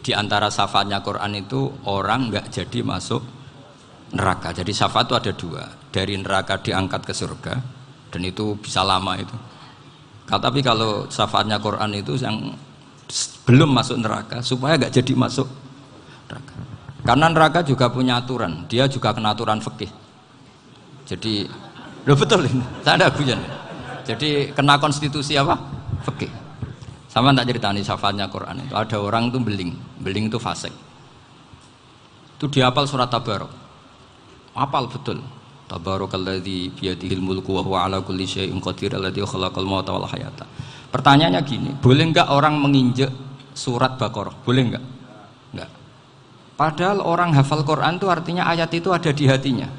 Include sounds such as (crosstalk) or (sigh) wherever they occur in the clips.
di antara syafaatnya Quran itu orang nggak jadi masuk neraka. Jadi syafaat itu ada dua. Dari neraka diangkat ke surga dan itu bisa lama itu. Tapi kalau syafaatnya Quran itu yang belum masuk neraka supaya nggak jadi masuk neraka. Karena neraka juga punya aturan, dia juga kena aturan fikih. Jadi, lo betul ini, saya ada guyon. Jadi kena konstitusi apa? Fikih. Sama tak cerita nih syafaatnya Quran itu ada orang itu beling, beling itu fasik. Itu dia apal surat Tabarok. Apal betul. Tabarakalladzi biyadihil mulku wa huwa ala kulli syai'in qadir alladzi khalaqal mauta wal hayata. Pertanyaannya gini, boleh enggak orang menginjek surat Baqarah? Boleh enggak? Enggak. Padahal orang hafal Quran itu artinya ayat itu ada di hatinya.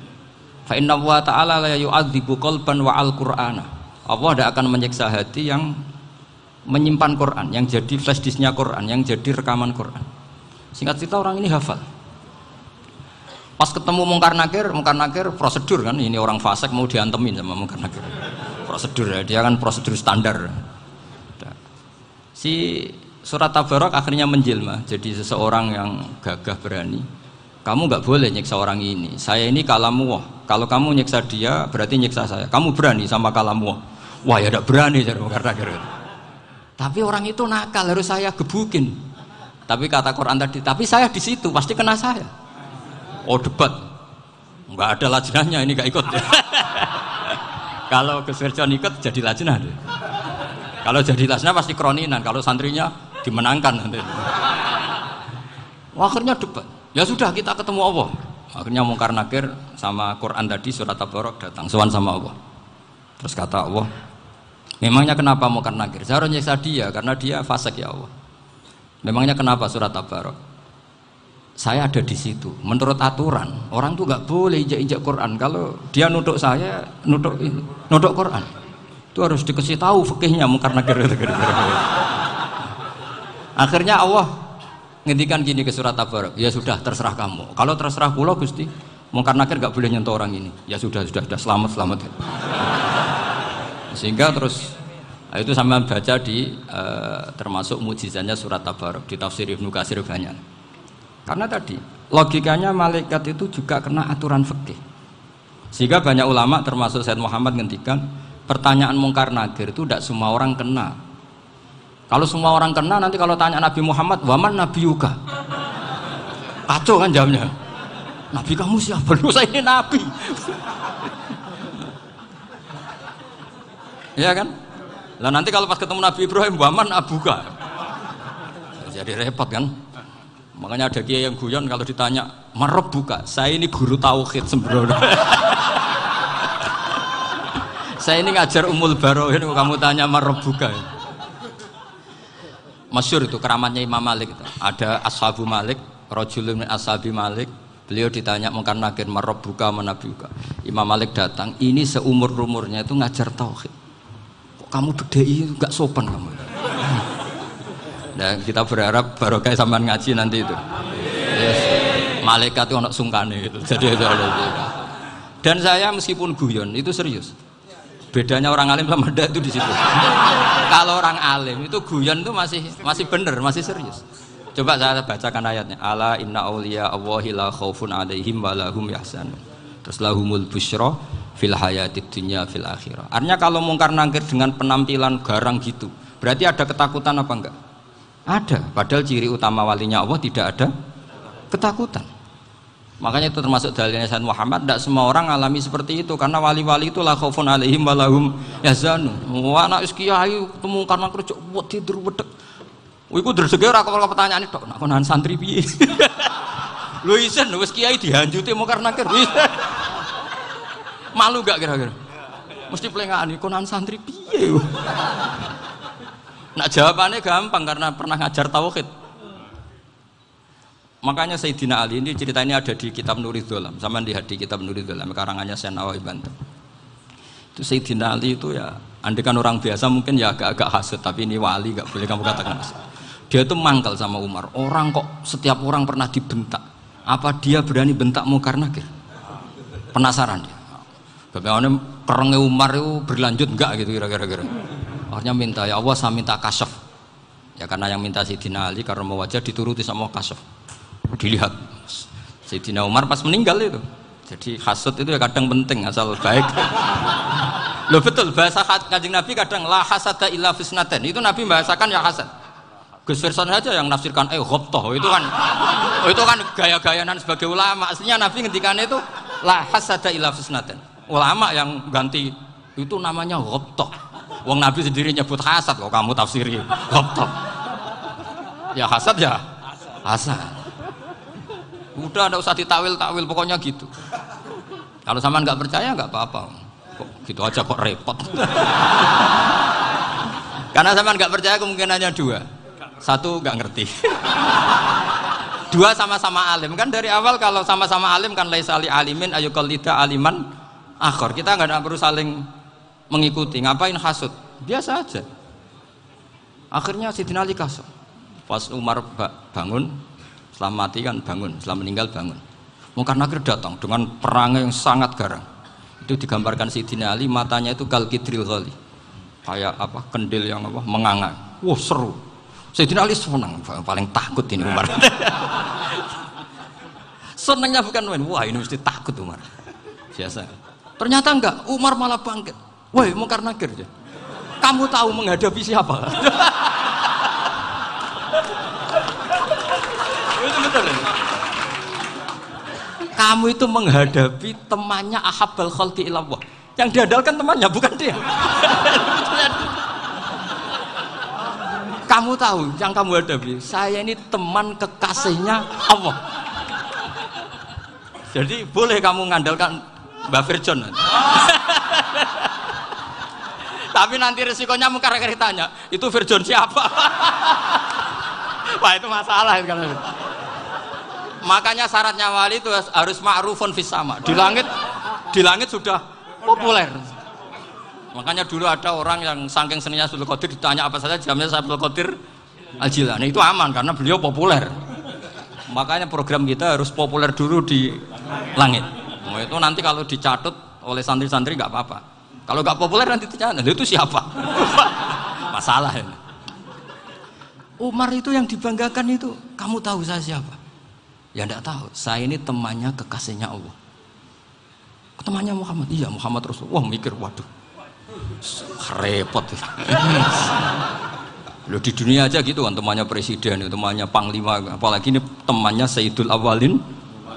Fa inna wa ta'ala la yu'adzibu qalban wa al-Qur'ana. Allah tidak akan menyiksa hati yang menyimpan Quran, yang jadi flash disknya Quran, yang jadi rekaman Quran. Singkat cerita orang ini hafal. Pas ketemu Mungkar Nakir, Mungkar Nakir prosedur kan, ini orang fasik mau diantemin sama Mungkar Nakir. Prosedur ya, dia kan prosedur standar. Si surat Tabarok akhirnya menjelma jadi seseorang yang gagah berani. Kamu nggak boleh nyiksa orang ini. Saya ini kalamu Kalau kamu nyiksa dia berarti nyiksa saya. Kamu berani sama kalamu Wah ya tidak berani jadi Mungkar Nakir. Tapi orang itu nakal harus saya gebukin. Tapi kata Quran tadi, tapi saya di situ pasti kena saya. Oh debat, nggak ada lajnahnya ini nggak ikut. (laughs) kalau Gus ikut jadi lajnah. Kalau jadi lajnah pasti kroninan. Kalau santrinya dimenangkan nanti. Akhirnya debat. Ya sudah kita ketemu Allah. Akhirnya Mungkar Nakir sama Quran tadi surat Tabarok datang. Sowan sama Allah. Terus kata Allah, Memangnya kenapa mau karena nakir? Saya harus nyiksa dia karena dia fasik ya Allah. Memangnya kenapa surat Tabarok? Saya ada di situ. Menurut aturan, orang tuh nggak boleh injak-injak Quran. Kalau dia nutuk saya, nutuk nutuk Quran. Itu harus dikasih tahu fikihnya mungkar nakir. (laughs) Akhirnya Allah ngendikan gini ke surat Tabarok. Ya sudah, terserah kamu. Kalau terserah pulau Gusti, mungkar nakir nggak boleh nyentuh orang ini. Ya sudah, sudah, sudah selamat, selamat (laughs) sehingga terus nah, itu sama baca di uh, termasuk mujizatnya surat Tabarok di tafsir Ibnu Katsir banyak. Karena tadi logikanya malaikat itu juga kena aturan fikih. Sehingga banyak ulama termasuk Said Muhammad ngendikan pertanyaan mungkar nakir itu tidak semua orang kena. Kalau semua orang kena nanti kalau tanya Nabi Muhammad waman Nabi Yuga kacau kan jamnya Nabi kamu siapa? Lu (laughs) saya ini Nabi. (laughs) Ya kan lah nanti kalau pas ketemu Nabi Ibrahim waman abuka jadi repot kan? Makanya ada kiai yang guyon kalau ditanya marab buka saya ini guru tauhid sembrono. (laughs) Saya ini ngajar umul barohin kamu tanya marab buka masyur itu keramatnya Imam Malik itu. ada ashabu Malik rojulun ashabi Malik. Beliau ditanya mungkin nakir marab buka Imam Malik datang ini seumur umurnya itu ngajar tauhid kamu bedai nggak sopan kamu. Dan kita berharap barokah sampean ngaji nanti itu. Yes. Malaikat itu anak sungkane itu. Jadi itu ada Dan saya meskipun guyon itu serius. Bedanya orang alim sama ndak itu di situ. Kalau orang alim itu guyon itu masih masih bener, masih serius. Coba saya bacakan ayatnya. Ala inna auliya Allahi la khaufun alaihim wa lahum yahsanun. Terus lahumul busyra fil hayatid dunya fil akhirah. Artinya kalau mungkar nangkir dengan penampilan garang gitu, berarti ada ketakutan apa enggak? Ada. Padahal ciri utama walinya Allah tidak ada ketakutan. Makanya itu termasuk dalilnya Sayyid Muhammad, tidak semua orang alami seperti itu karena wali-wali itu la khaufun alaihim walahum yazanu. Wah anak kiai ketemu karena kerja buat tidur bedek. Iku dresege ora kok pertanyaan itu, nak konan santri piye? (laughs) Lho isen wis kiai dihanjuti mau karena kerja. Malu gak kira-kira? Mesti pelengahan konan santri piye? Nak jawabannya gampang karena pernah ngajar tauhid. Makanya Sayyidina Ali ini cerita ini ada di kitab Nurid Dolam, sama di hadi kitab Nurid Dolam, karangannya Nawawi Banten. Itu Sayyidina Ali itu ya, andikan orang biasa mungkin ya agak-agak hasut, tapi ini wali gak boleh kamu katakan hasut. Dia itu mangkal sama Umar. Orang kok setiap orang pernah dibentak. Apa dia berani bentak Mukar Nakir? Penasaran dia. Bagaimana kerengnya Umar itu berlanjut enggak gitu kira-kira. Akhirnya minta ya Allah saya minta kasyaf. Ya karena yang minta Sayyidina Ali karena mau wajah dituruti sama kasuf. Dilihat. Sayyidina Umar pas meninggal itu. Jadi hasut itu ya kadang penting asal baik. Loh betul bahasa kanjeng Nabi kadang la hasada illa fisnaten. Itu Nabi bahasakan ya hasad. Gus Firson saja yang nafsirkan eh ghobtoh itu kan itu kan gaya-gayanan sebagai ulama aslinya Nabi ngendikan itu la hasada illa fisnaten ulama yang ganti itu namanya ghobtoh Wong Nabi sendiri nyebut hasad kok kamu tafsiri. Ghobtoh ya hasad ya? Hasad. Udah ada usah ditawil tawil pokoknya gitu. Kalau sama nggak percaya nggak apa-apa. Gitu aja kok repot. Karena sama nggak percaya kemungkinannya dua. Satu nggak ngerti. Dua sama-sama alim. Kan dari awal kalau sama-sama alim kan laisali alimin ayo tidak aliman akhor kita nggak perlu saling mengikuti. Ngapain hasut? Biasa aja. Akhirnya Sidin Ali kasut pas Umar bangun setelah mati kan bangun setelah meninggal bangun. Mungkin Nakir datang dengan perang yang sangat garang. Itu digambarkan Sidin Ali matanya itu kalkidril kali kayak apa kendil yang apa menganga wah seru. Sayyidina Ali senang, paling takut ini Umar. (laughs) Senangnya bukan main, wah ini mesti takut Umar. Biasa. Ternyata enggak, Umar malah bangkit. Woi, mau karena kerja. Kamu tahu menghadapi siapa? (laughs) itu betul ya? Kamu itu menghadapi temannya Ahabal Khalqi ilallah. Yang diandalkan temannya, bukan dia. (laughs) Kamu tahu yang kamu hadapi, saya ini teman kekasihnya Allah. Jadi boleh kamu ngandalkan Mbak Virjon. Tapi nanti resikonya muka tanya, itu Virjon siapa? Wah itu masalah kan. Makanya syaratnya wali itu harus ma'rufun fis sama. Di langit di langit sudah populer. Makanya dulu ada orang yang saking seninya Abdul Qadir ditanya apa saja jamnya Abdul Qadir Al Jilani itu aman karena beliau populer. Makanya program kita harus populer dulu di langit. Oh, itu nanti kalau dicatut oleh santri-santri nggak apa-apa. Kalau nggak populer nanti dicatat, itu siapa? (laughs) Masalah ini. Umar itu yang dibanggakan itu, kamu tahu saya siapa? Ya enggak tahu. Saya ini temannya kekasihnya Allah. Temannya Muhammad. Iya, Muhammad Rasulullah. Wah, mikir, waduh repot (laughs) Lo di dunia aja gitu kan temannya presiden, temannya panglima, apalagi ini temannya Sayyidul Awalin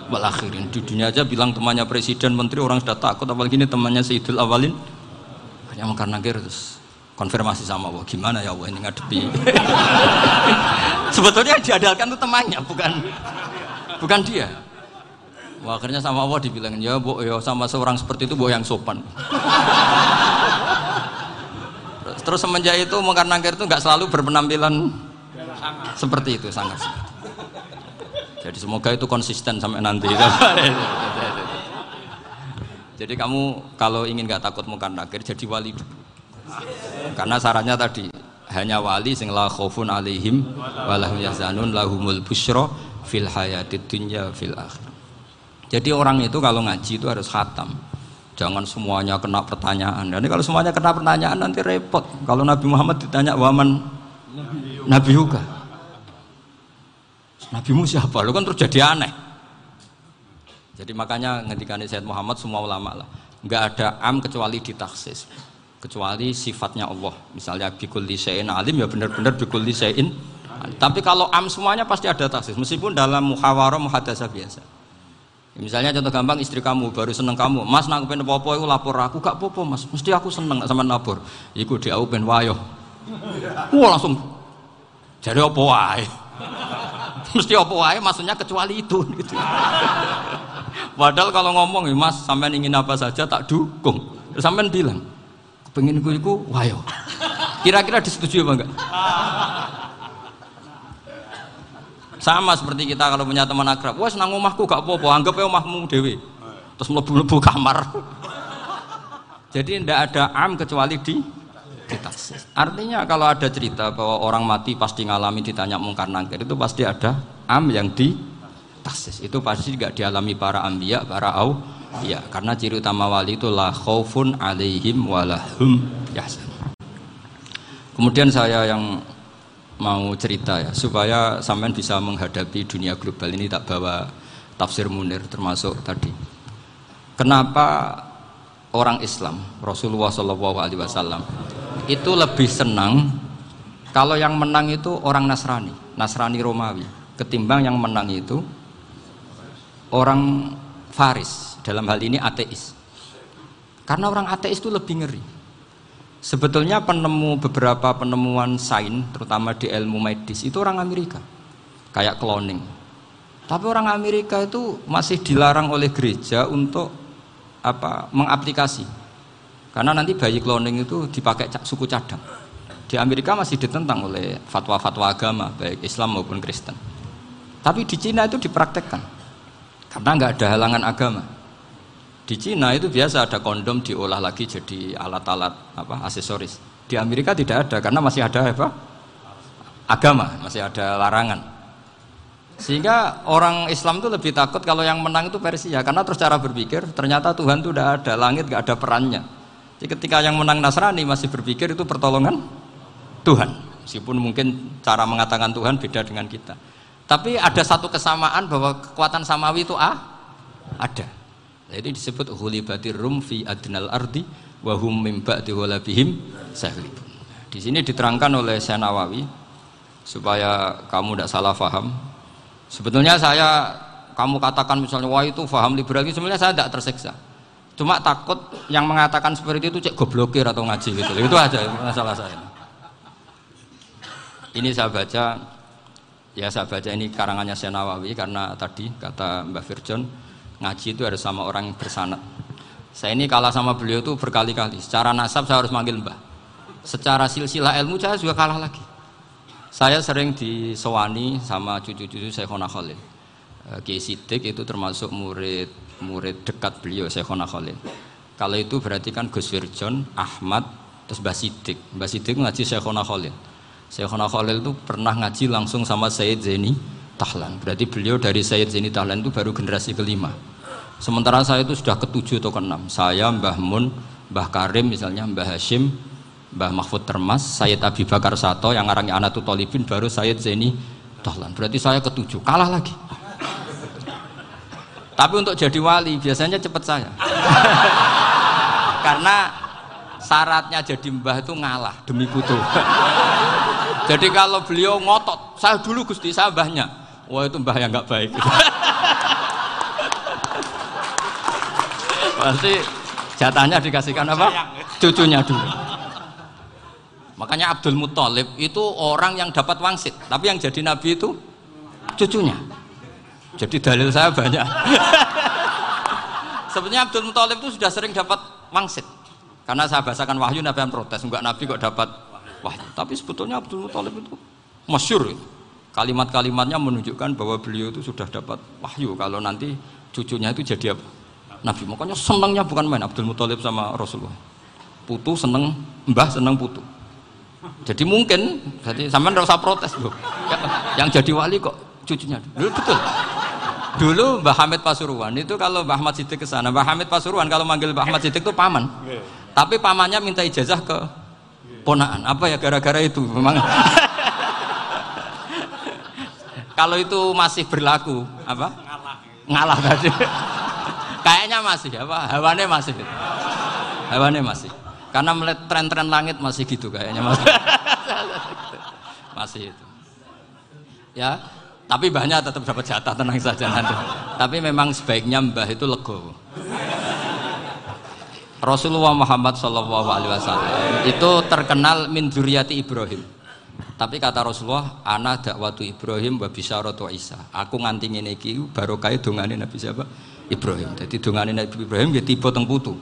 wal akhirin. Di dunia aja bilang temannya presiden, menteri orang sudah takut, apalagi ini temannya Sayyidul Awalin. Hanya karena terus konfirmasi sama Allah, gimana ya Allah ini ngadepi. (laughs) Sebetulnya diadalkan itu temannya, bukan bukan dia. Wah, akhirnya sama Allah dibilang ya bu, ya sama seorang seperti itu bu yang sopan. (laughs) Terus semenjak itu Mungkar Nangkir itu nggak selalu berpenampilan seperti itu sangat. Jadi semoga itu konsisten sampai nanti. (laughs) jadi kamu kalau ingin nggak takut Mungkar Nangkir jadi wali dulu. Karena syaratnya tadi hanya wali sing la khaufun alaihim walahum yahzanun lahumul busyra fil hayatid dunya fil akhir. Jadi orang itu kalau ngaji itu harus khatam. Jangan semuanya kena pertanyaan. Dan kalau semuanya kena pertanyaan nanti repot. Kalau Nabi Muhammad ditanya waman Nabi juga. Nabimu siapa? Lu kan terus jadi aneh. Jadi makanya ketika Sayyid Muhammad semua ulama lah, nggak ada am kecuali ditaksis, kecuali sifatnya Allah. Misalnya bikul disein alim ya benar-benar bikul disein. Tapi kalau am semuanya pasti ada taksis, meskipun dalam muhawarah muhadasah biasa. Misalnya contoh gampang istri kamu baru seneng kamu, Mas pengen popo itu lapor aku gak popo Mas, mesti aku seneng sama lapor. Iku dia aku pengen wayo. Wah langsung jadi apa wae. Mesti apa wae maksudnya kecuali itu gitu. Padahal kalau ngomong Mas sampean ingin apa saja tak dukung. Sampean bilang, pengen gue iku wayo. Kira-kira disetujui apa enggak? Sama seperti kita kalau punya teman akrab, wah senang omahku gak apa-apa, anggap ya omahmu dewi. Terus melebu-lebu kamar. Jadi tidak ada am kecuali di ditaksis. Artinya kalau ada cerita bahwa orang mati pasti ngalami ditanya mungkar nangkir itu pasti ada am yang di taksis. Itu pasti juga dialami para ambia, para au. Ya, karena ciri utama wali itu la khaufun alaihim walahum yahzan. Kemudian saya yang mau cerita ya supaya sampean bisa menghadapi dunia global ini tak bawa tafsir Munir termasuk tadi. Kenapa orang Islam Rasulullah Shallallahu Alaihi Wasallam itu lebih senang kalau yang menang itu orang Nasrani, Nasrani Romawi, ketimbang yang menang itu orang Faris, dalam hal ini ateis. Karena orang ateis itu lebih ngeri. Sebetulnya penemu beberapa penemuan sains, terutama di ilmu medis, itu orang Amerika. Kayak cloning. Tapi orang Amerika itu masih dilarang oleh gereja untuk apa mengaplikasi. Karena nanti bayi cloning itu dipakai suku cadang. Di Amerika masih ditentang oleh fatwa-fatwa agama baik Islam maupun Kristen. Tapi di Cina itu dipraktekkan karena nggak ada halangan agama. Di Cina itu biasa ada kondom diolah lagi jadi alat-alat apa aksesoris. Di Amerika tidak ada karena masih ada apa agama masih ada larangan. Sehingga orang Islam itu lebih takut kalau yang menang itu Persia karena terus cara berpikir ternyata Tuhan itu tidak ada langit nggak ada perannya jadi ketika yang menang Nasrani masih berpikir itu pertolongan Tuhan. Meskipun mungkin cara mengatakan Tuhan beda dengan kita. Tapi ada satu kesamaan bahwa kekuatan samawi itu ah, ada. Jadi disebut hulibatir rum fi adnal ardi wa hum mim ba'di walabihim sahlibun. Di sini diterangkan oleh Syekh Nawawi supaya kamu tidak salah faham. Sebetulnya saya kamu katakan misalnya wah itu faham liberal sebenarnya saya tidak tersiksa. Cuma takut yang mengatakan seperti itu cek goblokir atau ngaji gitu. Itu aja masalah saya. Ini saya baca, ya saya baca ini karangannya Senawawi karena tadi kata Mbak Firjon ngaji itu harus sama orang yang bersanat. Saya ini kalah sama beliau itu berkali-kali. Secara nasab saya harus manggil Mbah. Secara silsilah ilmu saya juga kalah lagi. Saya sering disewani sama cucu-cucu Syekhona Khalil. Eh, Kiai Sidik itu termasuk murid murid dekat beliau Syekhona Khalil. Kalau itu berarti kan Gus Firjon, Ahmad, terus Mbah Sidik. Mbah Sidik ngaji Syekhona Khalil. Syekhona Khalil itu pernah ngaji langsung sama Sayyid Zaini Tahlan. Berarti beliau dari Sayyid Zaini Tahlan itu baru generasi kelima. Sementara saya itu sudah ketujuh atau keenam. Saya, Mbah Mun, Mbah Karim misalnya, Mbah Hashim, Mbah Mahfud Termas, Sayyid Abi Bakar Sato yang arangnya Anatul Tolibin baru Sayyid Zaini Tahlan. Berarti saya ketujuh, kalah lagi. Tapi untuk jadi wali biasanya cepat saya. (laughs) Karena syaratnya jadi mbah itu ngalah demi putu. (laughs) Jadi kalau beliau ngotot, saya dulu Gusti saya mbahnya. Wah itu mbah yang nggak baik. (laughs) Pasti jatahnya dikasihkan apa? Cucunya dulu. Makanya Abdul Muthalib itu orang yang dapat wangsit, tapi yang jadi nabi itu cucunya. Jadi dalil saya banyak. (laughs) Sebenarnya Abdul Muthalib itu sudah sering dapat wangsit. Karena saya bahasakan wahyu Nabi yang protes, enggak Nabi kok dapat wahyu. Tapi sebetulnya Abdul Muthalib itu masyur. Kalimat-kalimatnya menunjukkan bahwa beliau itu sudah dapat wahyu kalau nanti cucunya itu jadi apa? Nabi. Makanya senangnya bukan main Abdul Muthalib sama Rasulullah. Putu seneng, mbah seneng putu. Jadi mungkin, jadi nggak usah protes loh. Yang jadi wali kok cucunya. Dulu betul. Dulu Mbah Hamid Pasuruan itu kalau Mbah Ahmad Siddiq ke sana, Mbah Hamid Pasuruan kalau manggil Mbah Ahmad Siddiq itu paman. Tapi pamannya minta ijazah ke ponaan. Apa ya gara-gara itu memang. (laughs) Kalau itu masih berlaku, apa? Ngalah. Ngalah tadi. Kayaknya masih apa? Hawane masih. Hawane masih. Karena melihat tren-tren langit masih gitu kayaknya masih. (laughs) masih itu. Ya, tapi banyak tetap dapat jatah tenang saja nanti. Tapi memang sebaiknya mbah itu legowo. Rasulullah Muhammad Shallallahu Alaihi Wasallam itu terkenal min zuriati Ibrahim. Tapi kata Rasulullah, anak dakwatu Ibrahim wa bisyaratu Isa. Aku nganti ngene iki barokah dongane Nabi siapa? Ibrahim. Jadi dongane Nabi Ibrahim dia tipe teng putu.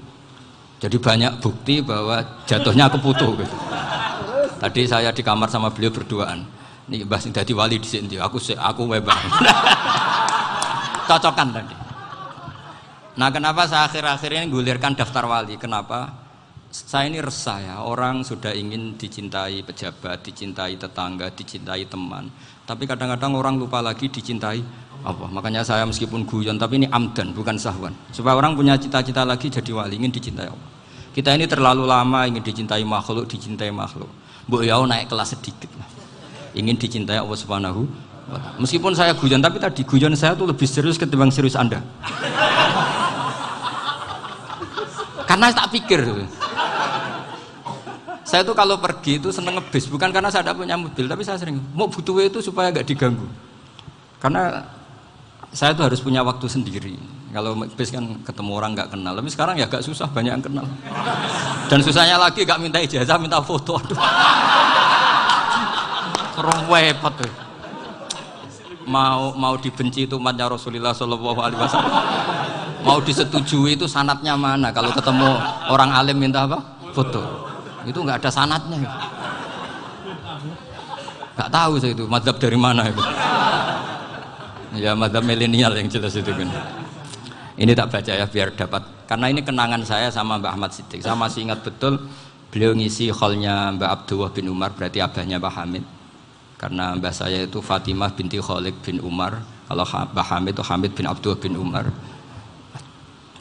Jadi banyak bukti bahwa jatuhnya ke putu gitu. Tadi saya di kamar sama beliau berduaan. Nih sing dadi wali di sini, aku aku webang. (laughs) Cocokan tadi. Nah kenapa saya akhir-akhir ini gulirkan daftar wali? Kenapa? Saya ini resah ya, orang sudah ingin dicintai pejabat, dicintai tetangga, dicintai teman. Tapi kadang-kadang orang lupa lagi dicintai apa? Makanya saya meskipun guyon, tapi ini amdan, bukan sahwan. Supaya orang punya cita-cita lagi jadi wali, ingin dicintai Allah. Kita ini terlalu lama ingin dicintai makhluk, dicintai makhluk. Bu Yau naik kelas sedikit. Ingin dicintai Allah Subhanahu Meskipun saya guyon, tapi tadi guyon saya tuh lebih serius ketimbang serius Anda. karena tak pikir. Saya tuh kalau pergi itu seneng ngebis, bukan karena saya tidak punya mobil, tapi saya sering mau butuh itu supaya nggak diganggu. Karena saya tuh harus punya waktu sendiri. Kalau bis kan ketemu orang nggak kenal, tapi sekarang ya agak susah banyak yang kenal. Dan susahnya lagi nggak minta ijazah, minta foto. Aduh. Serem wepet tuh mau mau dibenci itu umatnya Rasulullah Shallallahu Alaihi Wasallam. Mau disetujui itu sanatnya mana? Kalau ketemu orang alim minta apa? Foto. Itu nggak ada sanatnya. Nggak tahu saya itu madhab dari mana itu. Ya madhab milenial yang jelas itu kan ini tak baca ya biar dapat. Karena ini kenangan saya sama Mbak Ahmad Siddiq. Saya masih ingat betul beliau ngisi hallnya Mbak Abdullah bin Umar berarti abahnya Mbak Hamid karena mbah saya itu Fatimah binti Khalid bin Umar. Kalau Mbah Hamid itu Hamid bin Abdul bin Umar.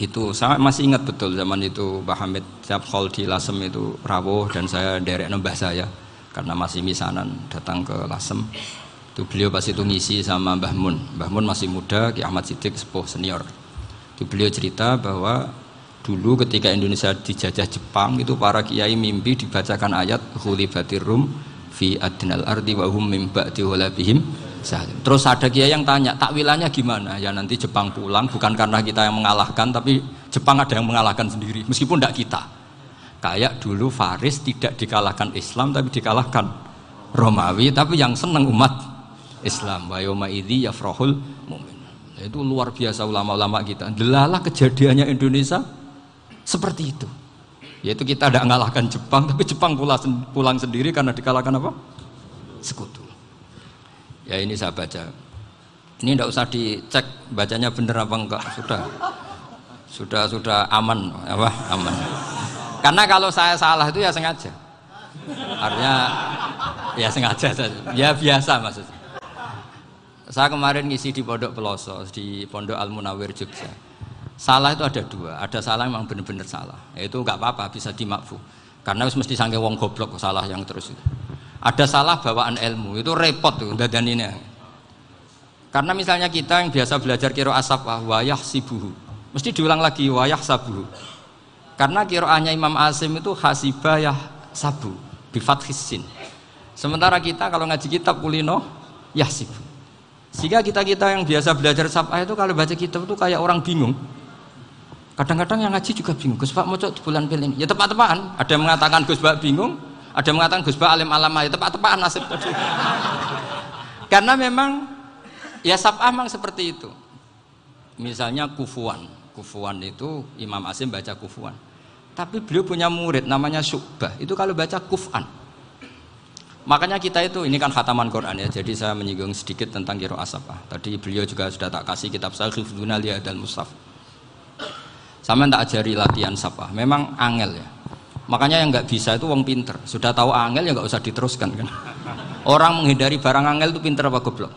Itu saya masih ingat betul zaman itu Mbah Hamid siap hall di Lasem itu rawuh dan saya derek mbah saya. Karena masih misanan datang ke Lasem. Itu beliau pas itu ngisi sama Mbah Mun. Mbah Mun masih muda Ki Ahmad Siddiq sepuh senior. Itu beliau cerita bahwa dulu ketika Indonesia dijajah Jepang itu para kiai mimpi dibacakan ayat Khulibatir Rum fi adnal ardi wa hum mim ba'di walabihim salim. Terus ada kiai yang tanya, takwilannya gimana? Ya nanti Jepang pulang bukan karena kita yang mengalahkan tapi Jepang ada yang mengalahkan sendiri meskipun tidak kita. Kayak dulu Faris tidak dikalahkan Islam tapi dikalahkan Romawi tapi yang senang umat Islam. Wa yauma idzi yafrahul mu'min. Itu luar biasa ulama-ulama kita. Delalah kejadiannya Indonesia seperti itu yaitu kita tidak mengalahkan Jepang (laughs) tapi Jepang pulang, sendiri karena dikalahkan apa? Sekutu. Ya ini saya baca. Ini tidak usah dicek bacanya bener apa enggak. Sudah. Sudah sudah aman. Apa? Aman. Karena kalau saya salah itu ya sengaja. Artinya ya sengaja ya biasa maksudnya saya kemarin ngisi di Pondok Peloso di Pondok Al Munawir Jogja Salah itu ada dua, ada salah memang benar-benar salah. Itu nggak apa-apa, bisa dimakfu. Karena harus mesti sangke wong goblok salah yang terus itu. Ada salah bawaan ilmu, itu repot tuh dan ini. Karena misalnya kita yang biasa belajar kiro asap wayah sibuhu, mesti diulang lagi wayah sabuhu. Karena kiroahnya Imam Asim itu hasibah yah sabu, bifat hisin. Sementara kita kalau ngaji kitab kulino yahsibu. Sehingga kita-kita yang biasa belajar sabah itu kalau baca kitab itu kayak orang bingung. Kadang-kadang yang ngaji juga bingung. Gus Pak mau di bulan pilih Ya tepat-tepatan. Ada yang mengatakan Gus Pak bingung, ada yang mengatakan Gus Pak alim alama. Ya tepat-tepatan nasib tadi. (laughs) Karena memang ya sabah memang seperti itu. Misalnya kufuan. Kufuan itu Imam Asim baca kufuan. Tapi beliau punya murid namanya Syu'bah. Itu kalau baca kufan. Makanya kita itu ini kan khataman Quran ya. Jadi saya menyinggung sedikit tentang kiro asapah. Tadi beliau juga sudah tak kasih kitab saya Khifduna dan Mustaf. Sama tak ajari latihan sapa. Memang angel ya. Makanya yang nggak bisa itu wong pinter. Sudah tahu angel ya nggak usah diteruskan kan. (laughs) Orang menghindari barang angel itu pinter apa goblok?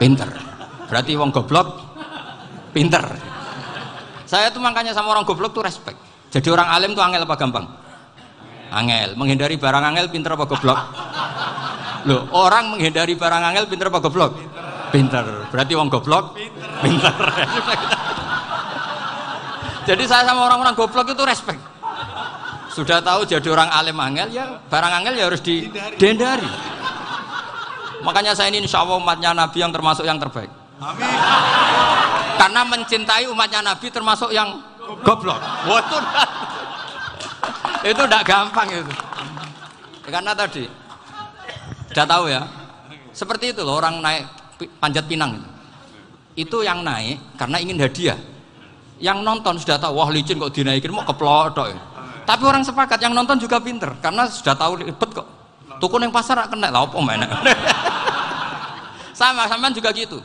Pinter. Berarti wong goblok pinter. Saya tuh makanya sama orang goblok tuh respect. Jadi orang alim tuh angel apa gampang? Angel. Menghindari barang angel pinter apa goblok? Loh, orang menghindari barang angel pinter apa goblok? Pinter. Berarti wong goblok pinter. pinter. (laughs) Jadi saya sama orang-orang goblok itu respect. Sudah tahu jadi orang alim angel ya barang angel ya harus dihindari. Makanya saya ini insya Allah umatnya Nabi yang termasuk yang terbaik. Amin. Karena mencintai umatnya Nabi termasuk yang goblok. Wah itu itu tidak gampang itu. Karena tadi sudah tahu ya. Seperti itu loh orang naik panjat pinang itu. Itu yang naik karena ingin hadiah yang nonton sudah tahu wah licin kok dinaikin mau keplodok ya. tapi orang sepakat yang nonton juga pinter karena sudah tahu ribet kok. Tukun yang pasar kena lah apa mana (laughs) sama sama juga gitu.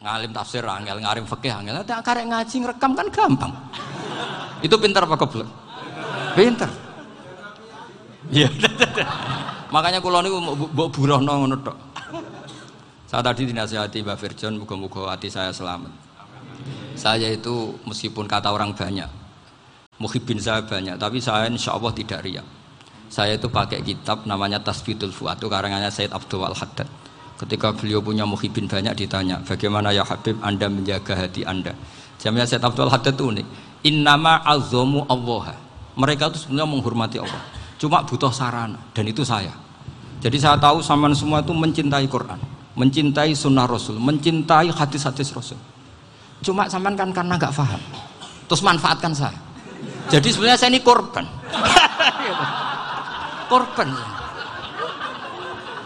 Ngalim tafsir angel ngarim fikih angel. Ada karek ngaji ngerekam kan gampang. Itu pinter apa keblek pinter. Iya. (laughs) Makanya kulo niku mbok burohno ngono tok. Saya tadi dinasihati Mbak Virjon muga-muga hati saya selamat saya itu meskipun kata orang banyak muhibin saya banyak tapi saya insya Allah tidak riak Saya itu pakai kitab namanya Tasbidul Fuad itu karangannya Said Abdul Haddad. Ketika beliau punya muhibin banyak ditanya, bagaimana ya Habib Anda menjaga hati Anda? Jamnya Said Abdul Haddad itu unik. Innama azomu Allah. Mereka itu sebenarnya menghormati Allah. Cuma butuh sarana dan itu saya. Jadi saya tahu sama semua itu mencintai Quran, mencintai sunnah Rasul, mencintai hadis-hadis Rasul. Cuma sampean kan karena nggak paham. Terus manfaatkan saya. Jadi sebenarnya saya ini korban. (laughs) korban.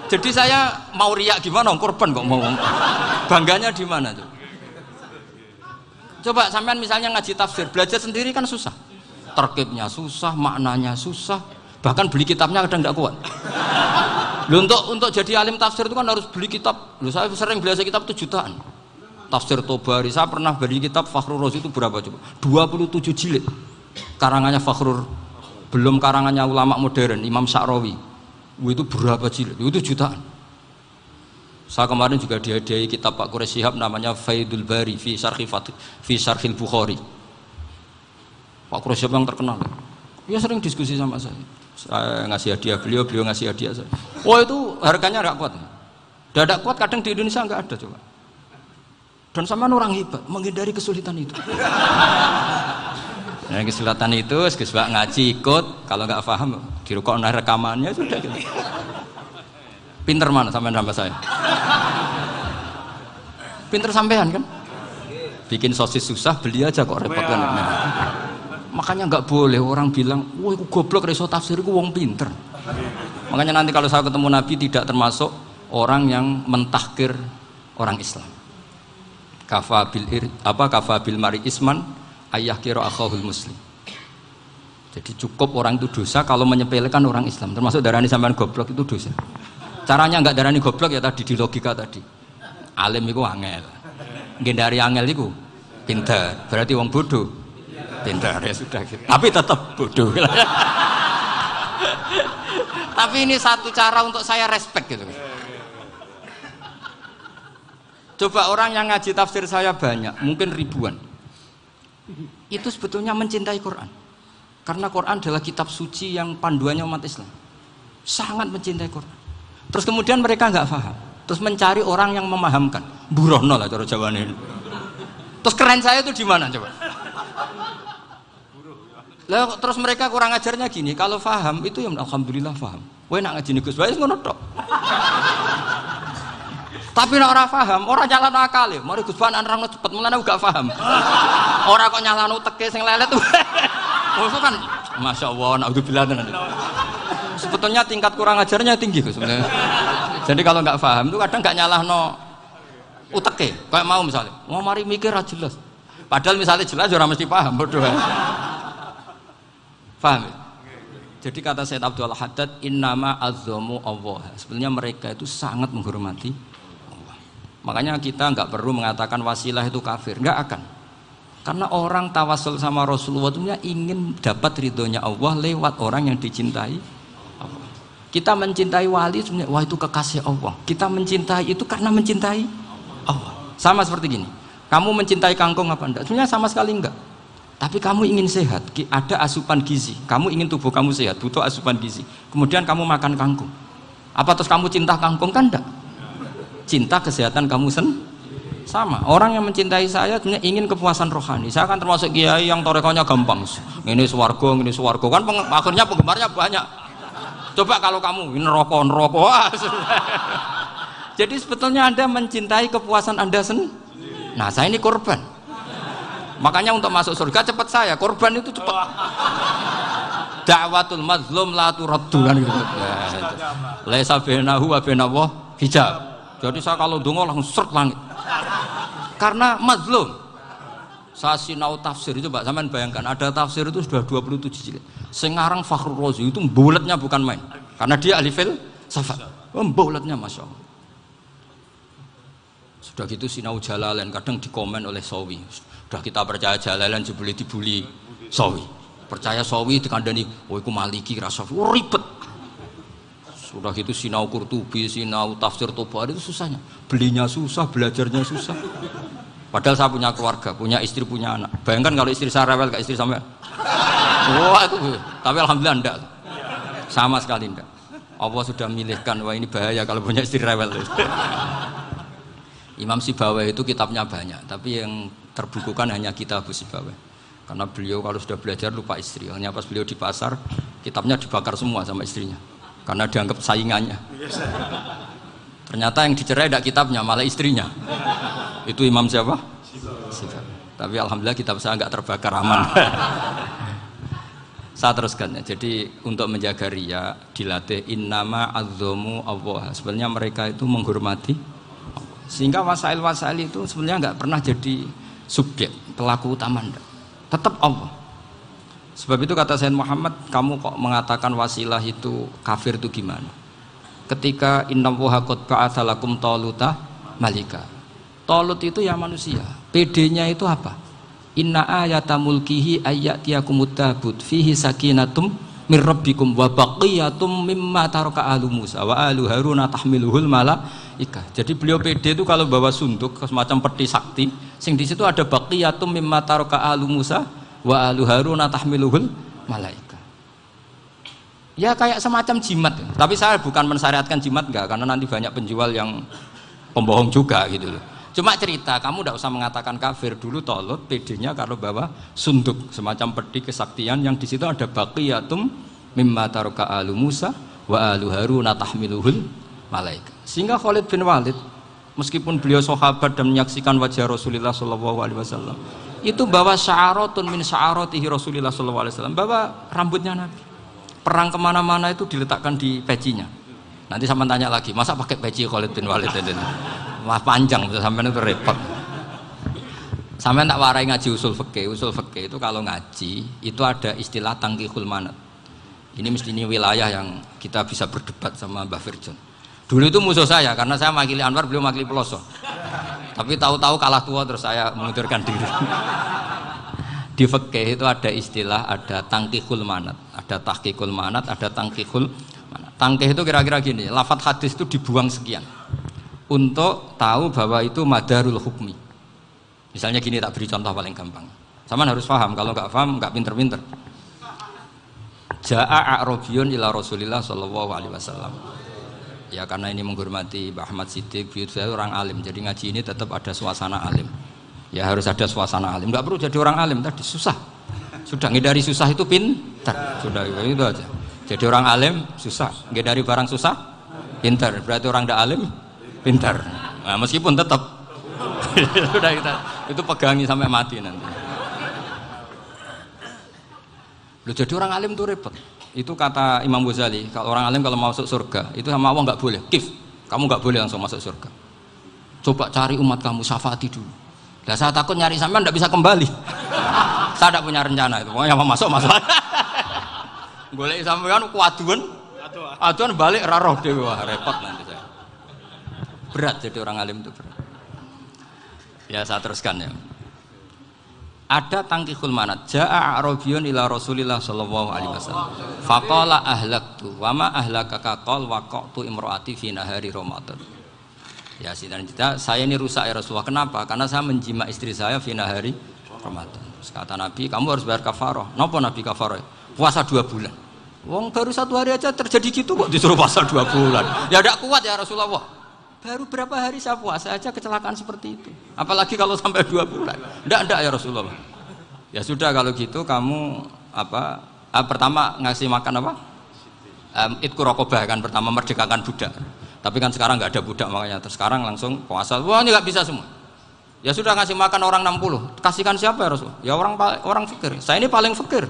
Jadi saya mau riak gimana? Korban kok mau. Bangganya di mana tuh? Coba sampean misalnya ngaji tafsir, belajar sendiri kan susah. Terkibnya susah, maknanya susah, bahkan beli kitabnya kadang nggak kuat. Lu untuk untuk jadi alim tafsir itu kan harus beli kitab. Lu saya sering belajar kitab itu jutaan tafsir Tobari. Saya pernah beli kitab Fakhrul Razi itu berapa coba? 27 jilid. Karangannya Fakhrul belum karangannya ulama modern Imam Sa'rawi. Itu berapa jilid? Itu jutaan. Saya kemarin juga dihadiahi kitab Pak Quraish Shihab namanya Faidul Bari fi Syarhi fi Bukhari. Pak Quraish Shihab yang terkenal. Ya sering diskusi sama saya. Saya ngasih hadiah beliau beliau ngasih hadiah saya. Oh itu harganya nggak kuat. Tidak kuat kadang di Indonesia nggak ada coba dan sama orang hebat menghindari kesulitan itu. (laughs) Nah, kesulitan itu, Gus ngaji ikut, kalau nggak paham di rukuk rekamannya sudah gitu. Pinter mana sampean sama saya? Pinter sampean kan? Bikin sosis susah, beli aja kok repot kan. Nah, makanya nggak boleh orang bilang, wah aku goblok reso tafsir, aku wong pinter. Makanya nanti kalau saya ketemu Nabi tidak termasuk orang yang mentahkir orang Islam kafa bil ir, apa kafa bil mari isman ayah kira akhahul muslim. Jadi cukup orang itu dosa kalau menyepelekan orang Islam. Termasuk darani sampean goblok itu dosa. Caranya nggak darani goblok ya tadi di logika tadi. Alim itu angel. Dari angel itu pintar berarti wong bodoh pintar ya sudah gitu. Tapi tetap bodoh (laughs) tapi ini satu cara untuk saya respect gitu Coba orang yang ngaji tafsir saya banyak, mungkin ribuan. Itu sebetulnya mencintai Quran. Karena Quran adalah kitab suci yang panduannya umat Islam. Sangat mencintai Quran. Terus kemudian mereka nggak paham. Terus mencari orang yang memahamkan. Burono lah cara jawaban ini. Terus keren saya itu di mana coba? Lah terus mereka kurang ajarnya gini, kalau paham itu ya alhamdulillah paham. Wah nak ngaji Gus, baik ngono tok. Tapi nek ora paham, ora nyalano akal ya. Mari Gus Ban nerangno cepet mulane gak paham. Ora kok nyalano teke sing lelet. (laughs) Maksud kan Masya Allah, naudzubillah tenan. Sebetulnya tingkat kurang ajarnya tinggi Gus sebenarnya. Jadi kalau nggak paham itu kadang nggak nyalahno uteke. Kayak mau misalnya, mau mari mikir aja jelas. Padahal misalnya jelas ya orang mesti paham berdua. Paham ya? Jadi kata Said Abdul Haddad, innama azzamu Allah. Sebenarnya mereka itu sangat menghormati Makanya kita nggak perlu mengatakan wasilah itu kafir, nggak akan. Karena orang tawasul sama Rasulullah itu ingin dapat ridhonya Allah lewat orang yang dicintai. Kita mencintai wali sebenarnya wah itu kekasih Allah. Kita mencintai itu karena mencintai Allah. Sama seperti gini. Kamu mencintai kangkung apa enggak? Sebenarnya sama sekali enggak. Tapi kamu ingin sehat, ada asupan gizi. Kamu ingin tubuh kamu sehat, butuh asupan gizi. Kemudian kamu makan kangkung. Apa terus kamu cinta kangkung kan enggak? Cinta kesehatan kamu sen? Sama. Orang yang mencintai saya sebenarnya ingin kepuasan rohani. Saya kan termasuk kiai yang torekonya gampang. Ini suwargo ini suwargo kan peng, akhirnya penggemarnya banyak. Coba kalau kamu ini rokok rokok. (laughs) Jadi sebetulnya anda mencintai kepuasan anda sen? Nah saya ini korban. Makanya untuk masuk surga cepat saya. Korban itu cepat. Dakwatul mazlum la turaddu kan gitu. Laisa bainahu wa bainallah hijab jadi saya kalau dongo langsung seret langit. Karena mazlum. Saya sinau tafsir itu Mbak Zaman bayangkan ada tafsir itu sudah 27 jilid. Sengarang Fakhrul Razi itu bulatnya bukan main. Karena dia ahli fil safat. Oh, bulatnya Masya Allah. Sudah gitu sinau Jalalain kadang dikomen oleh Sawi. Sudah kita percaya Jalalain jebuli dibuli Sawi. Percaya Sawi dikandani, oh itu maliki rasa oh, ribet. Sudah itu sinau Kurtubi, sinau tafsir Tobari itu susahnya. Belinya susah, belajarnya susah. Padahal saya punya keluarga, punya istri, punya anak. Bayangkan kalau istri saya rewel kayak istri sampai. Wah itu, tapi alhamdulillah enggak. Sama sekali enggak. Allah sudah milihkan wah ini bahaya kalau punya istri rewel. Imam Sibawai itu kitabnya banyak, tapi yang terbukukan hanya kitab Sibawai. Karena beliau kalau sudah belajar lupa istri. Hanya pas beliau di pasar, kitabnya dibakar semua sama istrinya. Karena dianggap saingannya. Ternyata yang dicerai tidak kitabnya, malah istrinya. Itu Imam siapa? Sibawai. Tapi alhamdulillah kitab saya nggak terbakar aman. (laughs) saya teruskan ya. Jadi untuk menjaga ria dilatih innama azzamu Allah. Sebenarnya mereka itu menghormati sehingga wasail-wasail itu sebenarnya nggak pernah jadi subjek pelaku utama. Tetap Allah. Sebab itu kata Sayyid Muhammad, kamu kok mengatakan wasilah itu kafir itu gimana? Ketika inna wuha qad ba'atsalakum taluta malika. Talut itu ya manusia. PD-nya itu apa? Inna ayata mulkihi ayyatiyakumut tabut fihi sakinatum mir rabbikum wa baqiyatum mimma taraka alu Musa wa alu Haruna tahmiluhul malaika. Jadi beliau PD itu kalau bawa sunduk semacam peti sakti, sing di situ ada baqiyatum mimma taraka alu Musa wa alu Haruna tahmiluhul malaika. Ya kayak semacam jimat, tapi saya bukan mensyariatkan jimat enggak karena nanti banyak penjual yang pembohong juga gitu loh. Cuma cerita, kamu tidak usah mengatakan kafir dulu tolut, PD-nya kalau bawa sunduk semacam peti kesaktian yang di situ ada baqiyatum mimma taroka alu Musa wa alu Haruna tahmiluhul malaika. Sehingga Khalid bin Walid meskipun beliau sahabat dan menyaksikan wajah Rasulullah Shallallahu Alaihi Wasallam itu bawa sya'aratun min sya'aratihi Rasulullah Shallallahu Alaihi Wasallam bawa rambutnya Nabi perang ke mana-mana itu diletakkan di pecinya nanti sama tanya lagi masa pakai peci Khalid bin Walid ini Wah panjang sampai itu repot. Sampai tak warai ngaji usul fikih. Usul fikih itu kalau ngaji itu ada istilah tangkihul manat. Ini mesti ini wilayah yang kita bisa berdebat sama Mbah Firjon. Dulu itu musuh saya karena saya makili Anwar, beliau makili Peloso. Tapi tahu-tahu kalah tua terus saya mengundurkan diri. (laughs) Di fikih itu ada istilah ada tangkihul manat, ada tahkikul manat, ada tangkihul manat. Tangkih itu kira-kira gini, lafat hadis itu dibuang sekian untuk tahu bahwa itu madarul hukmi. Misalnya gini tak beri contoh paling gampang. Sama harus paham, kalau nggak paham nggak pinter-pinter. Ja'a ila Rasulillah sallallahu alaihi wasallam. Ya karena ini menghormati Mbah Ahmad Siddiq, saya orang alim, jadi ngaji ini tetap ada suasana alim. Ya harus ada suasana alim. Nggak perlu jadi orang alim tadi susah. Sudah ngedari susah itu pintar. Sudah itu aja. Jadi orang alim susah, ngedari barang susah pintar. Berarti orang tidak alim pintar nah, meskipun tetap (laughs) sudah kita itu pegangi sampai mati nanti Loh, jadi orang alim tuh repot itu kata Imam Ghazali kalau orang alim kalau mau masuk surga itu sama Allah nggak boleh. Kif. Kamu nggak boleh langsung masuk surga. Coba cari umat kamu syafaati dulu. Dan saya takut nyari sampean nggak bisa kembali. (laughs) Saya tidak punya rencana itu. Pokoknya mau masuk masuk. (laughs) Golek sampean kuaduan. Aduan balik raroh dewa repot nanti saya. Berat jadi orang alim itu berat. Ya saya teruskan ya ada tangkihul manat. Ja'a a'rabiyun ila rasulillah sallallahu alaihi wasallam. Faqala ahlaktu wa ma ahlakaka qal waqatu imraati fi nahari ramadan. Ya sidang kita saya ini rusak ya Rasulullah. Kenapa? Karena saya menjima istri saya fi nahari ramadan. Kata Nabi kamu harus bayar kafarah. Napa Nabi kafarah? Puasa dua bulan. Wong baru satu hari aja terjadi gitu kok disuruh puasa dua bulan. Ya tidak kuat ya Rasulullah Baru berapa hari saya puasa aja kecelakaan seperti itu. Apalagi kalau sampai dua bulan. Tidak, tidak ya Rasulullah. Ya sudah kalau gitu kamu apa? Ah, pertama ngasih makan apa? Um, Itku rokobah kan pertama merdekakan budak. Tapi kan sekarang nggak ada budak makanya. Terus sekarang langsung puasa. Wah ini nggak bisa semua. Ya sudah ngasih makan orang 60. Kasihkan siapa ya Rasul? Ya orang orang fikir. Saya ini paling fikir.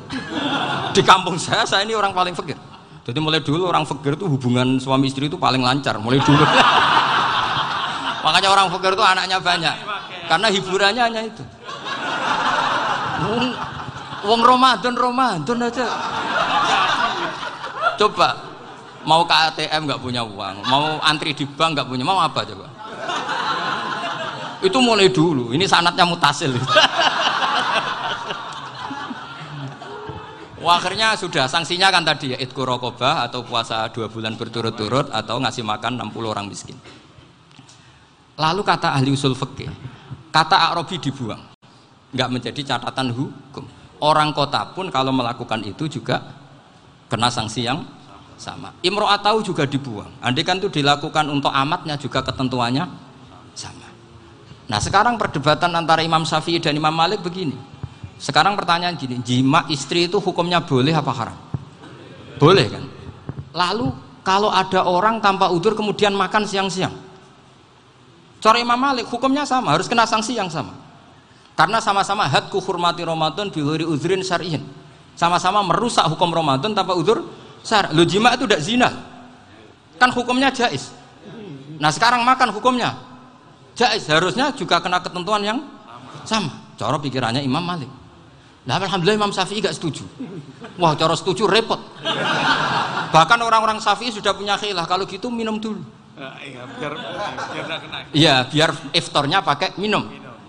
Di kampung saya saya ini orang paling fikir. Jadi mulai dulu orang fikir itu hubungan suami istri itu paling lancar. Mulai dulu. (laughs) Makanya orang fakir itu anaknya banyak. Karena hiburannya hanya itu. Wong, Ramadan Ramadan aja. Coba mau ke ATM nggak punya uang, mau antri di bank nggak punya, mau apa coba? Itu mulai dulu. Ini sanatnya mutasil. Wah, akhirnya sudah sanksinya kan tadi ya itku rokobah atau puasa dua bulan berturut-turut atau ngasih makan 60 orang miskin. Lalu kata ahli usul fikih, kata akrobi dibuang, nggak menjadi catatan hukum. Orang kota pun kalau melakukan itu juga kena sanksi yang sama. Imro'atau juga dibuang. Andai kan itu dilakukan untuk amatnya juga ketentuannya sama. Nah sekarang perdebatan antara Imam Syafi'i dan Imam Malik begini. Sekarang pertanyaan gini, jima istri itu hukumnya boleh apa haram? Boleh kan? Lalu kalau ada orang tanpa udur kemudian makan siang-siang. Cara Imam Malik hukumnya sama, harus kena sanksi yang sama. Karena sama-sama had kuhurmati Ramadan bihuri uzrin syar'iyin. Sama-sama merusak hukum Ramadan tanpa udur syar. Lu jima itu tidak zina. Kan hukumnya jais. Nah sekarang makan hukumnya jais. Harusnya juga kena ketentuan yang sama. Cara pikirannya Imam Malik. Nah Alhamdulillah Imam Syafi'i gak setuju. Wah cara setuju repot. Bahkan orang-orang Syafi'i sudah punya khilah. Kalau gitu minum dulu. Iya biar biar kena. Iya biar iftarnya pakai minum.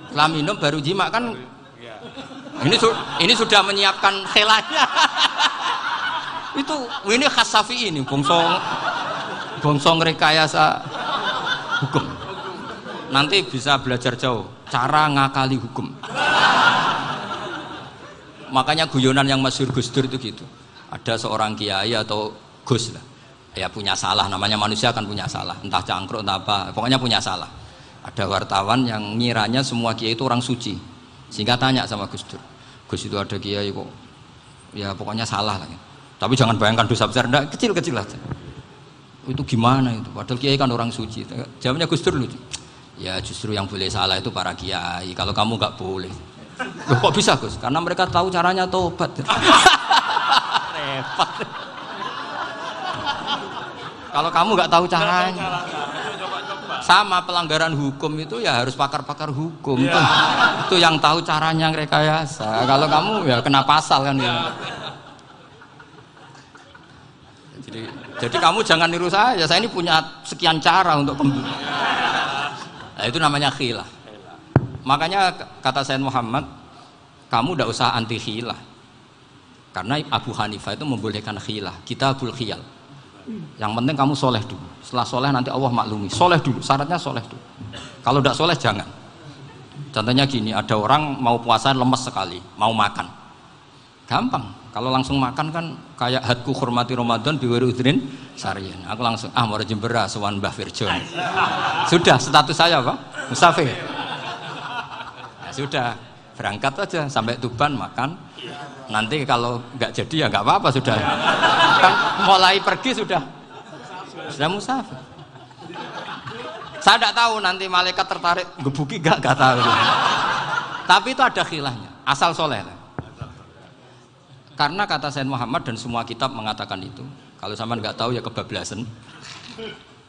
Setelah minum baru jima kan. Iya. Ini ini sudah menyiapkan khilahnya. itu ini khas Syafi'i ini bongsong bongsong rekayasa hukum nanti bisa belajar jauh cara ngakali hukum makanya guyonan yang masyur Gus Dur itu gitu ada seorang kiai atau Gus lah ya punya salah namanya manusia kan punya salah entah cangkruk entah apa pokoknya punya salah ada wartawan yang ngiranya semua kiai itu orang suci sehingga tanya sama Gus Dur Gus itu ada kiai kok ya pokoknya salah lah tapi jangan bayangkan dosa besar, enggak kecil-kecil aja. Itu gimana itu? Padahal kiai kan orang suci. Jawabnya Gus Dur lucu. Ya justru yang boleh salah itu para kiai. Kalau kamu nggak boleh. Loh, kok bisa Gus? Karena mereka tahu caranya tobat. (laughs) Repot. Kalau kamu nggak tahu caranya. Sama pelanggaran hukum itu ya harus pakar-pakar hukum. Ya. Itu, itu yang tahu caranya rekayasa. Kalau kamu ya kena pasal kan ya. Jadi, jadi kamu jangan niru saya. Saya ini punya sekian cara untuk kembali. Nah, itu namanya khilah. Makanya kata Sayyid Muhammad, kamu tidak usah anti khilah. Karena Abu Hanifah itu membolehkan khilah. Kita bul khiyal. Yang penting kamu soleh dulu. Setelah soleh nanti Allah maklumi. Soleh dulu. Syaratnya soleh dulu. Kalau tidak soleh jangan. Contohnya gini, ada orang mau puasa lemes sekali, mau makan. Gampang, kalau langsung makan kan kayak hatku hormati Ramadan biwiri udrin sarian. Aku langsung ah mau jembera sewan Mbah Firjo. Sudah status saya apa? Musafir. Ya, sudah berangkat aja sampai Tuban makan. Nanti kalau nggak jadi ya nggak apa-apa sudah. Mulai pergi sudah sudah musafir. Saya tidak tahu nanti malaikat tertarik gebuki gak gak tahu. Tapi itu ada khilahnya. Asal soleh. Karena kata Sayyid Muhammad dan semua kitab mengatakan itu. Kalau sama nggak tahu ya kebablasan.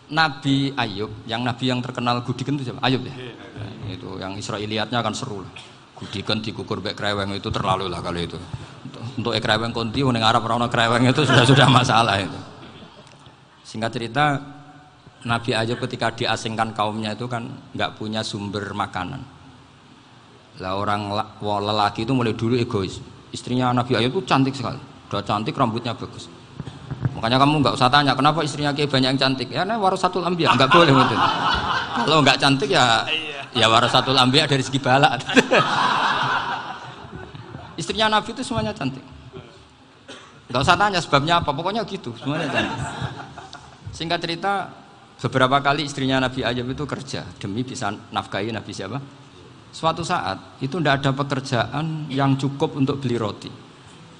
Nabi Ayub, yang nabi yang terkenal Gudiken itu siapa? Ayub ya. Nah, itu yang Israeliatnya akan seru lah. Gudiken dikukur bek kreweng itu terlalu lah kalau itu. Untuk, kreweng konti, uning Arab orang kreweng itu sudah sudah masalah itu. Singkat cerita, Nabi Ayub ketika diasingkan kaumnya itu kan nggak punya sumber makanan. Lah orang lelaki itu mulai dulu egois. Istrinya Nabi Ayub itu cantik sekali. Udah cantik rambutnya bagus. Makanya kamu nggak usah tanya kenapa istrinya kayak banyak yang cantik? Ya nah satu ambia nggak boleh mungkin kalau nggak cantik ya ya satu ambia dari segi balak (laughs) istrinya Nabi itu semuanya cantik nggak usah tanya sebabnya apa pokoknya gitu semuanya cantik singkat cerita beberapa kali istrinya Nabi Ayub itu kerja demi bisa nafkahi Nabi siapa Suatu saat itu tidak ada pekerjaan yang cukup untuk beli roti.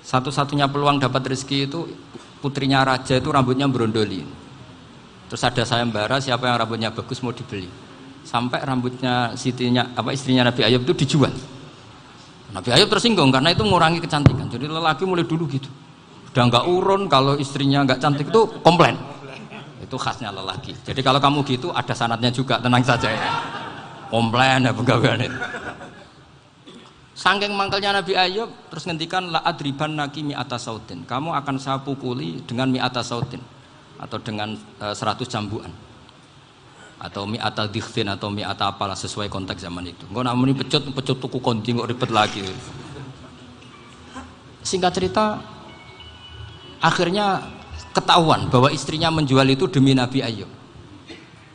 Satu-satunya peluang dapat rezeki itu putrinya raja itu rambutnya berondoli. Terus ada sayembara siapa yang rambutnya bagus mau dibeli. Sampai rambutnya sitinya apa istrinya Nabi Ayub itu dijual. Nabi Ayub tersinggung karena itu mengurangi kecantikan. Jadi lelaki mulai dulu gitu. Udah nggak urun kalau istrinya nggak cantik itu komplain. Itu khasnya lelaki. Jadi kalau kamu gitu ada sanatnya juga tenang saja ya komplain ya pegawaian itu Sangking mangkelnya Nabi Ayub terus ngendikan la adriban naki mi atas sautin. Kamu akan saya pukuli dengan mi atas sautin atau dengan e, 100 jambuan atau mi atas dikhtin atau mi atas apalah sesuai konteks zaman itu. Enggak namun ini pecut pecut tuku konti nggak ribet lagi. Singkat cerita akhirnya ketahuan bahwa istrinya menjual itu demi Nabi Ayub.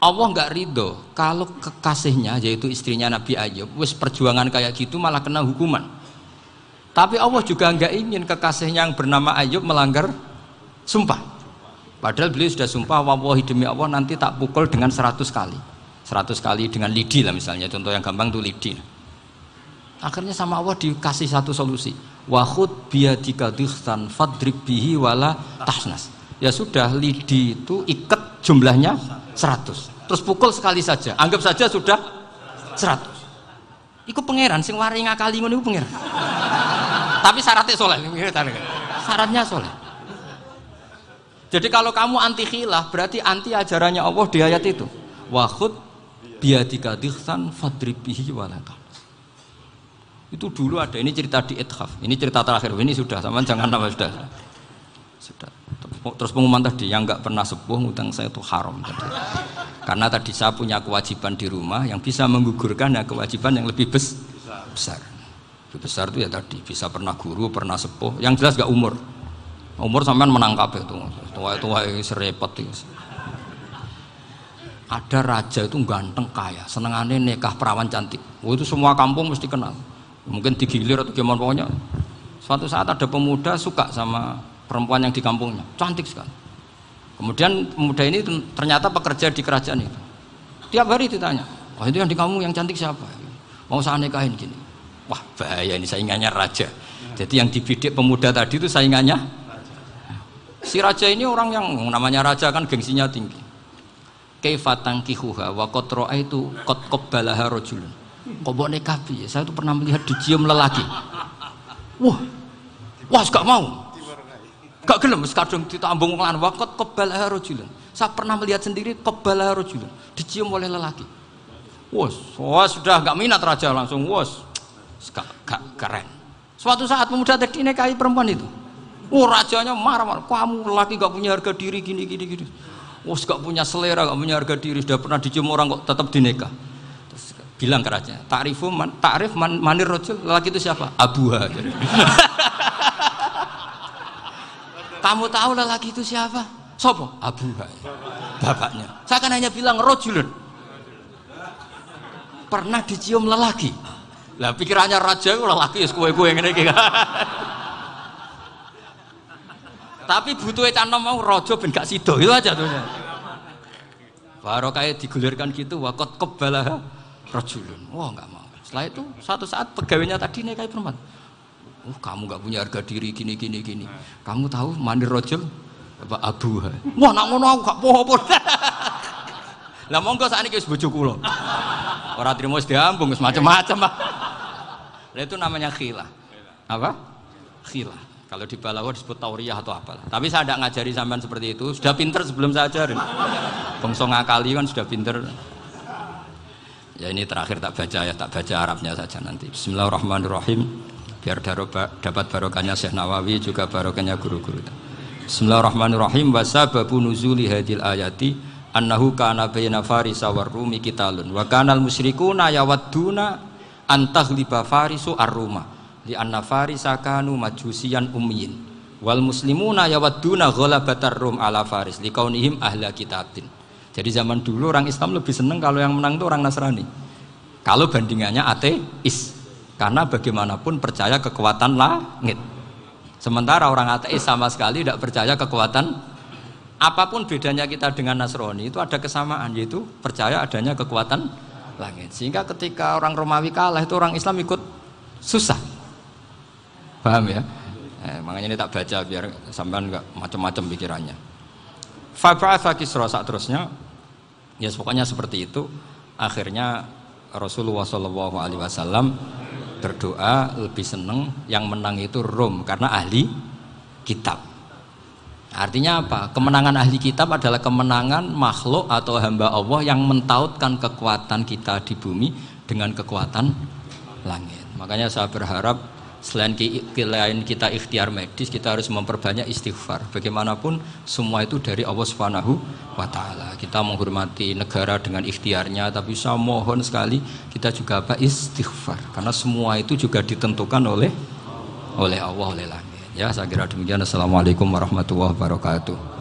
Allah nggak ridho kalau kekasihnya yaitu istrinya Nabi Ayub wis perjuangan kayak gitu malah kena hukuman tapi Allah juga nggak ingin kekasihnya yang bernama Ayub melanggar sumpah Padahal beliau sudah sumpah wallahi demi Allah nanti tak pukul dengan 100 kali. 100 kali dengan lidi lah misalnya. Contoh yang gampang tuh lidi. Akhirnya sama Allah dikasih satu solusi. Wahud biadika dikhtan fadrib bihi wala tahnas. Ya sudah lidi itu ikat jumlahnya 100. Terus pukul sekali saja. Anggap saja sudah 100. Iku pangeran sing wari ngakali ngono iku pangeran. Tapi syaratnya soleh. Syaratnya soleh. Jadi kalau kamu anti khilaf berarti anti ajarannya Allah di ayat itu. Wahud biadika dikhsan fadribihi walaka. Itu dulu ada ini cerita di Ithaf. Ini cerita terakhir. Ini sudah sama jangan nama sudah. Sudah. Terus pengumuman tadi yang nggak pernah sepuh ngutang saya itu haram tadi. Karena tadi saya punya kewajiban di rumah yang bisa menggugurkan ya kewajiban yang lebih besar. Lebih besar itu ya tadi bisa pernah guru, pernah sepuh. Yang jelas gak umur umur sampean menang kabeh tuh. Tua-tua serepot itu ada raja itu ganteng kaya. Senengannya nikah perawan cantik. Oh, itu semua kampung mesti kenal. Mungkin digilir atau gimana pokoknya. Suatu saat ada pemuda suka sama perempuan yang di kampungnya. Cantik sekali. Kemudian pemuda ini ternyata pekerja di kerajaan itu. Tiap hari ditanya oh itu yang di kampung yang cantik siapa? Mau saya nikahin gini. Wah bahaya ini saingannya raja. Jadi yang dibidik pemuda tadi itu saingannya Si raja ini orang yang namanya raja kan gengsinya tinggi. Kaifatang kihuha wa kotroa itu kot kobbalaha rojulun. Kok nekabi? Saya itu pernah melihat dicium lelaki. Wah, wah gak mau. Gak gelem kadung ditambung lan wa kot kobbalaha rojulun. Saya pernah melihat sendiri kobbalaha rojulun. Dicium oleh lelaki. Wah, wah sudah gak minat raja langsung. Wah, gak, gak keren. Suatu saat pemuda tadi nikahi perempuan itu Oh rajanya marah-marah, kamu laki gak punya harga diri gini gini gini. Oh gak punya selera, gak punya harga diri, sudah pernah dicium orang kok tetap dinikah. Terus bilang ke raja, takrifu man, takrif man, manir rojul, laki itu siapa? Abuha. (laughs) Kamu tahu lelaki itu siapa? Sopo? Abuha. Bapaknya. Saya kan hanya bilang rojulun. Pernah dicium lelaki. Lah pikirannya raja lelaki ya kue-kue ngene iki. (laughs) Tapi butuh canom mau rojo ben gak sido itu aja tuh. Baru kayak digulirkan gitu wakot kebalah rojulun. Wah nggak mau. Setelah itu satu saat pegawainya tadi nih kayak perempuan. Oh kamu nggak punya harga diri gini gini gini. Kamu tahu mandir rojul apa abu? Wah nak ngono aku gak poho (laughs) Lah monggo saat ini bojo kula. Ora trimo wis diambung macam-macam. Lah itu namanya khilah. Apa? Khilah. Kalau di Balawa disebut tauriyah atau apa. Tapi saya tidak ngajari sampean seperti itu. Sudah pinter sebelum saya ajarin. Bangsa ngakali kan sudah pinter. Ya ini terakhir tak baca ya, tak baca Arabnya saja nanti. Bismillahirrahmanirrahim. Biar dapat barokahnya Syekh Nawawi juga barokahnya guru-guru. Bismillahirrahmanirrahim. Wasababu nuzuli hadil ayati annahu kana baina farisa war rumi kitalun wa kanal musyrikuna yawadduna antaghliba farisu ar-ruma li anna farisa kanu majusian ummiyin. Wal muslimuna yawadduna ghalabatar rum ala faris kaunihim ahla kitabin. Jadi zaman dulu orang Islam lebih seneng kalau yang menang itu orang Nasrani. Kalau bandingannya ateis. Karena bagaimanapun percaya kekuatan langit. Sementara orang ateis sama sekali tidak percaya kekuatan. Apa pun bedanya kita dengan Nasrani itu ada kesamaan yaitu percaya adanya kekuatan langit. Sehingga ketika orang Romawi kalah itu orang Islam ikut susah Paham ya? Eh, makanya ini tak baca biar sampean nggak macam-macam pikirannya. Fab'atha Kisra saat terusnya ya pokoknya seperti itu. Akhirnya Rasulullah Wasallam berdoa lebih seneng yang menang itu Rom karena ahli kitab. Artinya apa? Kemenangan ahli kitab adalah kemenangan makhluk atau hamba Allah yang mentautkan kekuatan kita di bumi dengan kekuatan langit. Makanya saya berharap selain kita ikhtiar medis kita harus memperbanyak istighfar. Bagaimanapun semua itu dari Allah Subhanahu wa taala. Kita menghormati negara dengan ikhtiarnya tapi saya mohon sekali kita juga apa istighfar karena semua itu juga ditentukan oleh oleh Allah oleh langit. Ya saya kira demikian. Assalamualaikum warahmatullahi wabarakatuh